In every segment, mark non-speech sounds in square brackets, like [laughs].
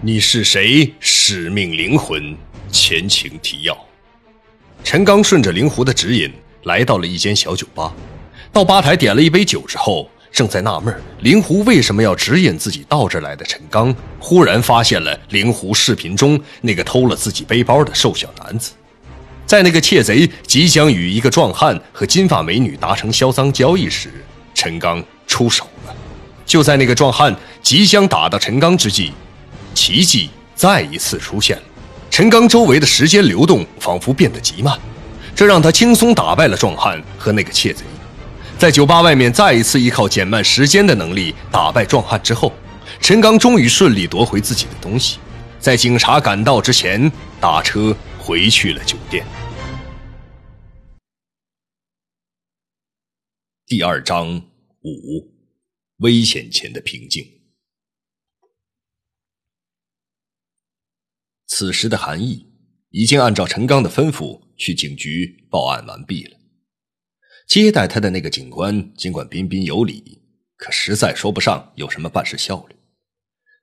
你是谁？使命灵魂，前情提要。陈刚顺着灵狐的指引，来到了一间小酒吧。到吧台点了一杯酒之后，正在纳闷灵狐为什么要指引自己到这来的陈刚，忽然发现了灵狐视频中那个偷了自己背包的瘦小男子。在那个窃贼即将与一个壮汉和金发美女达成销赃交易时，陈刚出手了。就在那个壮汉即将打到陈刚之际，奇迹再一次出现了，陈刚周围的时间流动仿佛变得极慢，这让他轻松打败了壮汉和那个窃贼。在酒吧外面再一次依靠减慢时间的能力打败壮汉之后，陈刚终于顺利夺回自己的东西，在警察赶到之前打车回去了酒店。第二章五，危险前的平静。此时的韩毅已经按照陈刚的吩咐去警局报案完毕了。接待他的那个警官尽管彬彬有礼，可实在说不上有什么办事效率。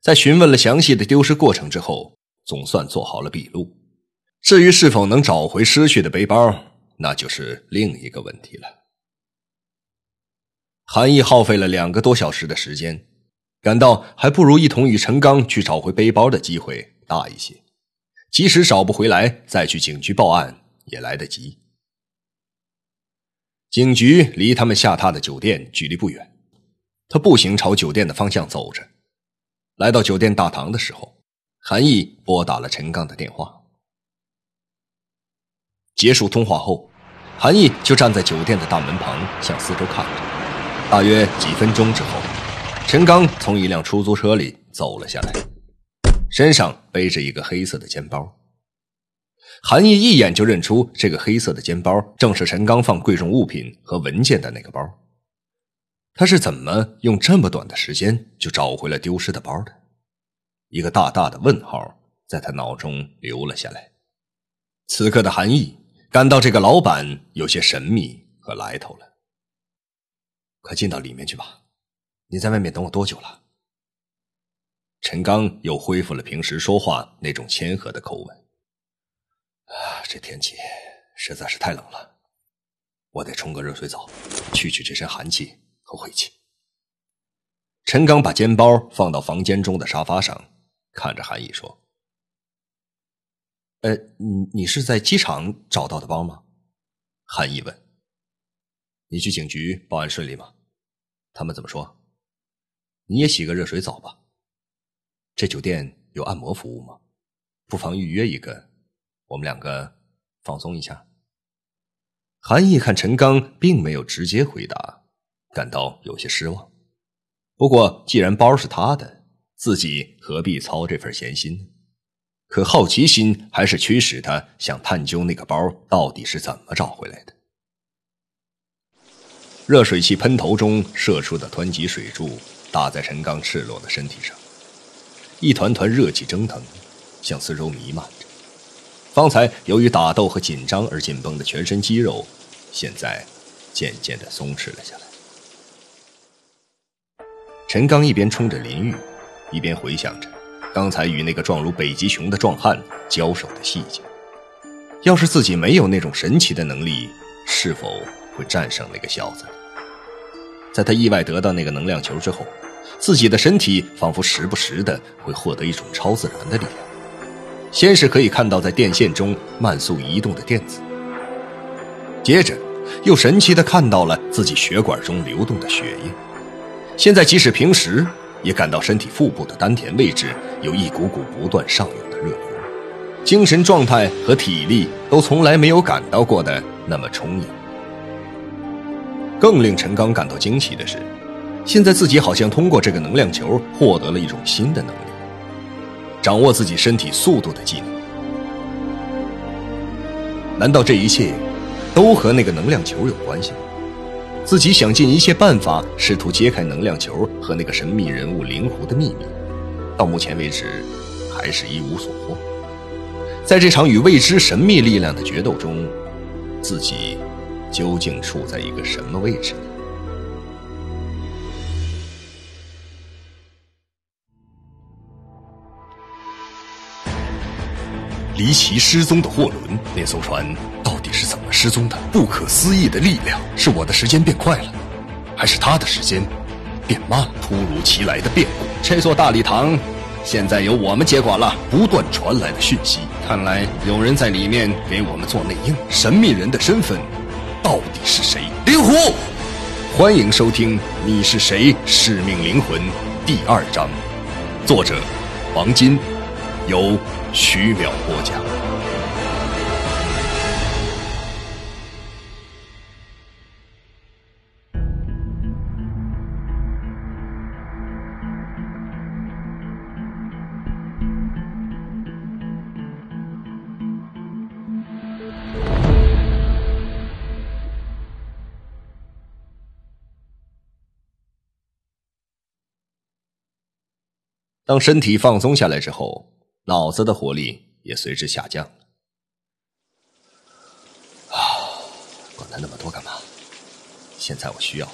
在询问了详细的丢失过程之后，总算做好了笔录。至于是否能找回失去的背包，那就是另一个问题了。韩毅耗费了两个多小时的时间，感到还不如一同与陈刚去找回背包的机会大一些。即使找不回来，再去警局报案也来得及。警局离他们下榻的酒店距离不远，他步行朝酒店的方向走着。来到酒店大堂的时候，韩毅拨打了陈刚的电话。结束通话后，韩毅就站在酒店的大门旁，向四周看着。大约几分钟之后，陈刚从一辆出租车里走了下来。身上背着一个黑色的肩包，韩毅一眼就认出这个黑色的肩包正是陈刚放贵重物品和文件的那个包。他是怎么用这么短的时间就找回了丢失的包的？一个大大的问号在他脑中留了下来。此刻的韩毅感到这个老板有些神秘和来头了。快进到里面去吧，你在外面等我多久了？陈刚又恢复了平时说话那种谦和的口吻。啊，这天气实在是太冷了，我得冲个热水澡，去去这身寒气和晦气。陈刚把肩包放到房间中的沙发上，看着韩毅说：“呃，你你是在机场找到的包吗？”韩毅问。“你去警局报案顺利吗？他们怎么说？你也洗个热水澡吧。”这酒店有按摩服务吗？不妨预约一个，我们两个放松一下。韩毅看陈刚并没有直接回答，感到有些失望。不过既然包是他的，自己何必操这份闲心呢？可好奇心还是驱使他想探究那个包到底是怎么找回来的。热水器喷头中射出的湍急水柱打在陈刚赤裸的身体上。一团团热气蒸腾，向四周弥漫着。方才由于打斗和紧张而紧绷的全身肌肉，现在渐渐的松弛了下来。陈刚一边冲着淋浴，一边回想着刚才与那个状如北极熊的壮汉交手的细节。要是自己没有那种神奇的能力，是否会战胜那个小子？在他意外得到那个能量球之后。自己的身体仿佛时不时的会获得一种超自然的力量，先是可以看到在电线中慢速移动的电子，接着又神奇的看到了自己血管中流动的血液。现在即使平时也感到身体腹部的丹田位置有一股股不断上涌的热流，精神状态和体力都从来没有感到过的那么充盈。更令陈刚感到惊奇的是。现在自己好像通过这个能量球获得了一种新的能力，掌握自己身体速度的技能。难道这一切都和那个能量球有关系吗？自己想尽一切办法试图揭开能量球和那个神秘人物灵狐的秘密，到目前为止还是一无所获。在这场与未知神秘力量的决斗中，自己究竟处在一个什么位置呢？离奇失踪的货轮，那艘船到底是怎么失踪的？不可思议的力量，是我的时间变快了，还是他的时间变慢了？突如其来的变故，这座大礼堂现在由我们接管了。不断传来的讯息，看来有人在里面给我们做内应。神秘人的身份到底是谁？灵狐，欢迎收听《你是谁？使命灵魂》第二章，作者王金，由徐淼播讲。当身体放松下来之后，脑子的活力也随之下降。啊，管他那么多干嘛？现在我需要的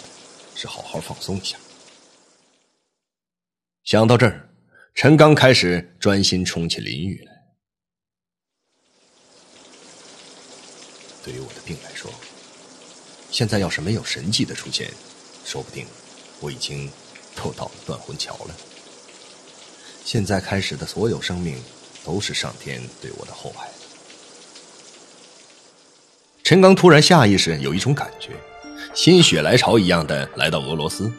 是好好放松一下。想到这儿，陈刚开始专心冲起淋浴来。对于我的病来说，现在要是没有神迹的出现，说不定我已经都到了断魂桥了。现在开始的所有生命，都是上天对我的厚爱。陈刚突然下意识有一种感觉，心血来潮一样的来到俄罗斯，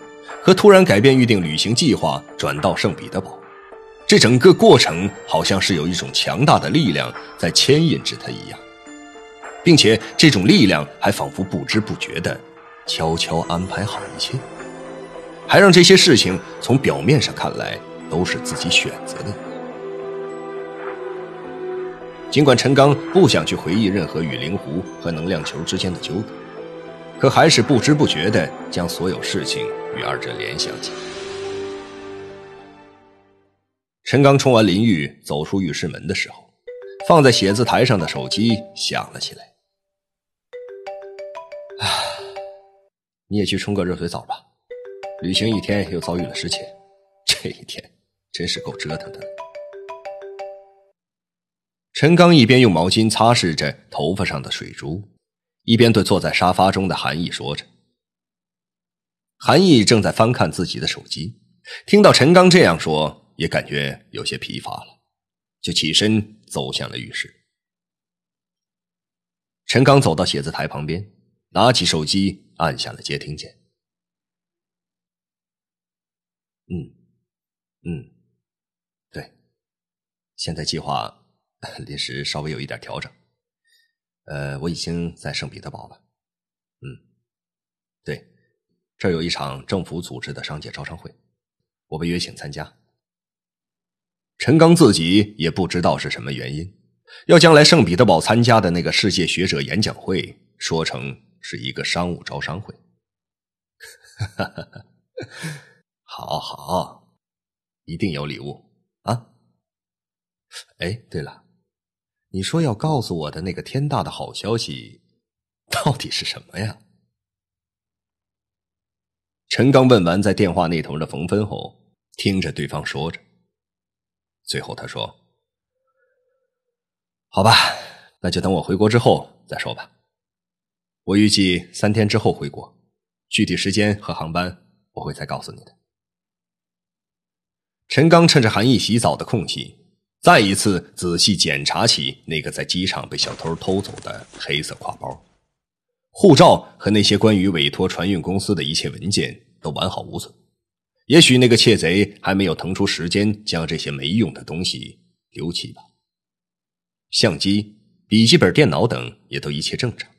和突然改变预定旅行计划转到圣彼得堡，这整个过程好像是有一种强大的力量在牵引着他一样，并且这种力量还仿佛不知不觉的悄悄安排好一切，还让这些事情从表面上看来。都是自己选择的。尽管陈刚不想去回忆任何与灵狐和能量球之间的纠葛，可还是不知不觉的将所有事情与二者联想起来。陈刚冲完淋浴走出浴室门的时候，放在写字台上的手机响了起来。啊，你也去冲个热水澡吧，旅行一天又遭遇了失窃，这一天。真是够折腾的。陈刚一边用毛巾擦拭着头发上的水珠，一边对坐在沙发中的韩毅说着。韩毅正在翻看自己的手机，听到陈刚这样说，也感觉有些疲乏了，就起身走向了浴室。陈刚走到写字台旁边，拿起手机按下了接听键。嗯，嗯。对现在计划 [laughs] 临时稍微有一点调整，呃，我已经在圣彼得堡了。嗯，对，这儿有一场政府组织的商界招商会，我被约请参加。陈刚自己也不知道是什么原因，要将来圣彼得堡参加的那个世界学者演讲会说成是一个商务招商会。哈哈哈好好，一定有礼物啊！哎，对了，你说要告诉我的那个天大的好消息，到底是什么呀？陈刚问完在电话那头的冯芬后，听着对方说着，最后他说：“好吧，那就等我回国之后再说吧。我预计三天之后回国，具体时间和航班我会再告诉你的。”陈刚趁着韩毅洗澡的空隙。再一次仔细检查起那个在机场被小偷偷走的黑色挎包，护照和那些关于委托船运公司的一切文件都完好无损。也许那个窃贼还没有腾出时间将这些没用的东西丢弃吧。相机、笔记本电脑等也都一切正常。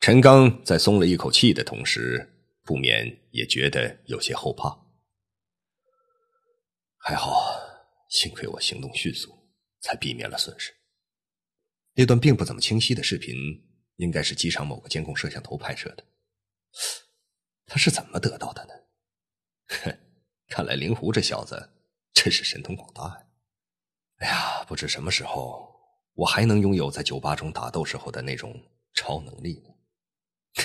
陈刚在松了一口气的同时，不免也觉得有些后怕。还好。幸亏我行动迅速，才避免了损失。那段并不怎么清晰的视频，应该是机场某个监控摄像头拍摄的。他是怎么得到的呢？哼，看来灵狐这小子真是神通广大呀！哎呀，不知什么时候我还能拥有在酒吧中打斗时候的那种超能力呢？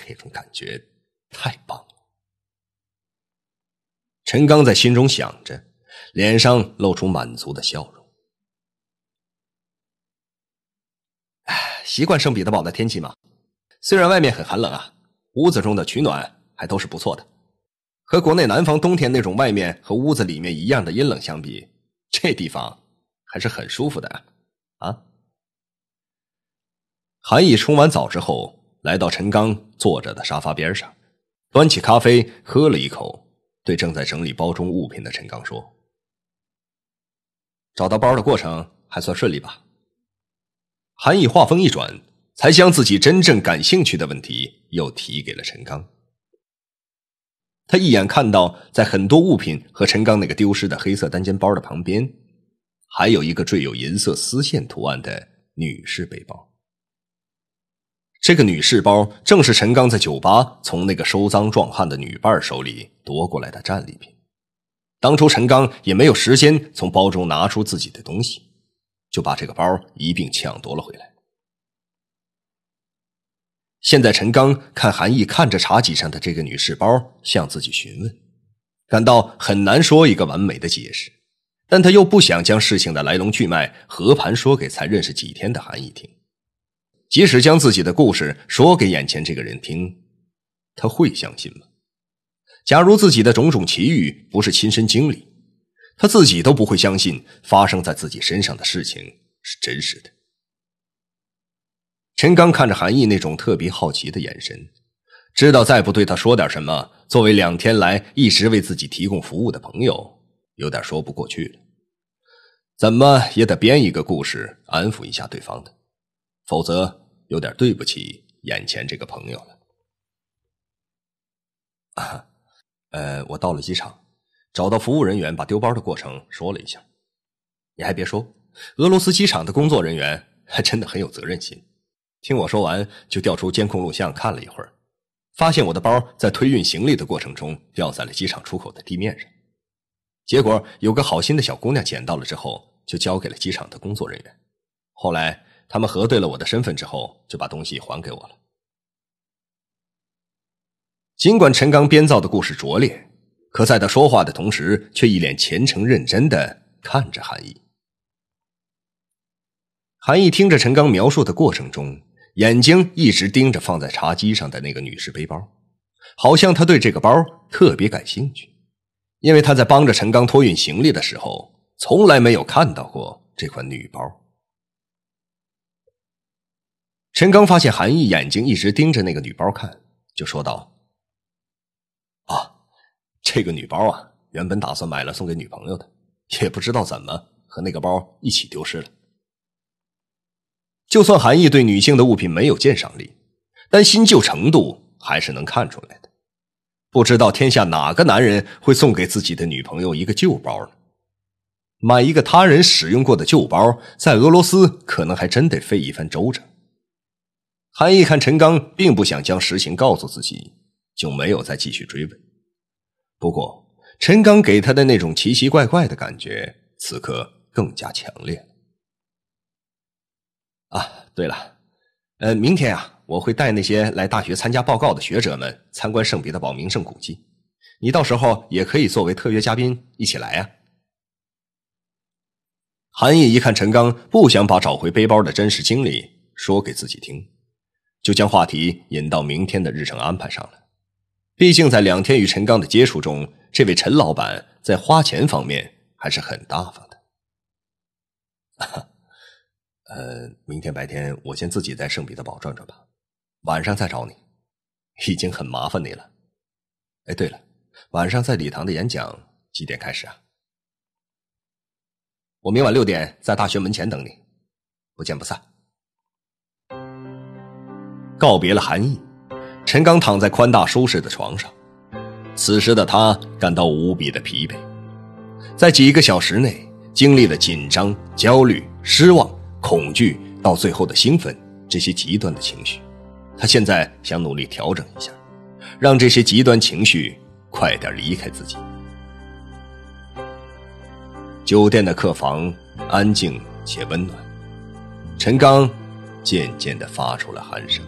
那种感觉太棒了。陈刚在心中想着。脸上露出满足的笑容。哎，习惯圣彼得堡的天气嘛。虽然外面很寒冷啊，屋子中的取暖还都是不错的。和国内南方冬天那种外面和屋子里面一样的阴冷相比，这地方还是很舒服的啊！啊！韩毅冲完澡之后，来到陈刚坐着的沙发边上，端起咖啡喝了一口，对正在整理包中物品的陈刚说：“找到包的过程还算顺利吧？”韩毅话锋一转。才将自己真正感兴趣的问题又提给了陈刚。他一眼看到，在很多物品和陈刚那个丢失的黑色单肩包的旁边，还有一个缀有银色丝线图案的女士背包。这个女士包正是陈刚在酒吧从那个收赃壮汉的女伴手里夺过来的战利品。当初陈刚也没有时间从包中拿出自己的东西，就把这个包一并抢夺了回来。现在陈刚看韩毅看着茶几上的这个女士包，向自己询问，感到很难说一个完美的解释，但他又不想将事情的来龙去脉和盘说给才认识几天的韩毅听。即使将自己的故事说给眼前这个人听，他会相信吗？假如自己的种种奇遇不是亲身经历，他自己都不会相信发生在自己身上的事情是真实的。陈刚看着韩毅那种特别好奇的眼神，知道再不对他说点什么，作为两天来一直为自己提供服务的朋友，有点说不过去了。怎么也得编一个故事安抚一下对方的，否则有点对不起眼前这个朋友了。啊，[laughs] 呃，我到了机场，找到服务人员，把丢包的过程说了一下。你还别说，俄罗斯机场的工作人员还真的很有责任心。听我说完，就调出监控录像看了一会儿，发现我的包在推运行李的过程中掉在了机场出口的地面上。结果有个好心的小姑娘捡到了之后，就交给了机场的工作人员。后来他们核对了我的身份之后，就把东西还给我了。尽管陈刚编造的故事拙劣，可在他说话的同时，却一脸虔诚认真的看着韩毅。韩毅听着陈刚描述的过程中。眼睛一直盯着放在茶几上的那个女士背包，好像他对这个包特别感兴趣，因为他在帮着陈刚托运行李的时候，从来没有看到过这款女包。陈刚发现韩毅眼睛一直盯着那个女包看，就说道：“，这个女包啊，原本打算买了送给女朋友的，也不知道怎么和那个包一起丢失了。”就算韩毅对女性的物品没有鉴赏力，但新旧程度还是能看出来的。不知道天下哪个男人会送给自己的女朋友一个旧包呢？买一个他人使用过的旧包，在俄罗斯可能还真得费一番周折。韩毅看陈刚并不想将实情告诉自己，就没有再继续追问。不过，陈刚给他的那种奇奇怪怪的感觉，此刻更加强烈。啊，对了，呃，明天啊，我会带那些来大学参加报告的学者们参观圣彼得堡名胜古迹，你到时候也可以作为特约嘉宾一起来啊。韩毅一看陈刚不想把找回背包的真实经历说给自己听，就将话题引到明天的日程安排上了。毕竟在两天与陈刚的接触中，这位陈老板在花钱方面还是很大方的。[laughs] 呃，明天白天我先自己在圣彼得堡转转吧，晚上再找你，已经很麻烦你了。哎，对了，晚上在礼堂的演讲几点开始啊？我明晚六点在大学门前等你，不见不散。告别了韩毅，陈刚躺在宽大舒适的床上，此时的他感到无比的疲惫，在几个小时内经历了紧张、焦虑、失望。恐惧到最后的兴奋，这些极端的情绪，他现在想努力调整一下，让这些极端情绪快点离开自己。酒店的客房安静且温暖，陈刚渐渐的发出了鼾声。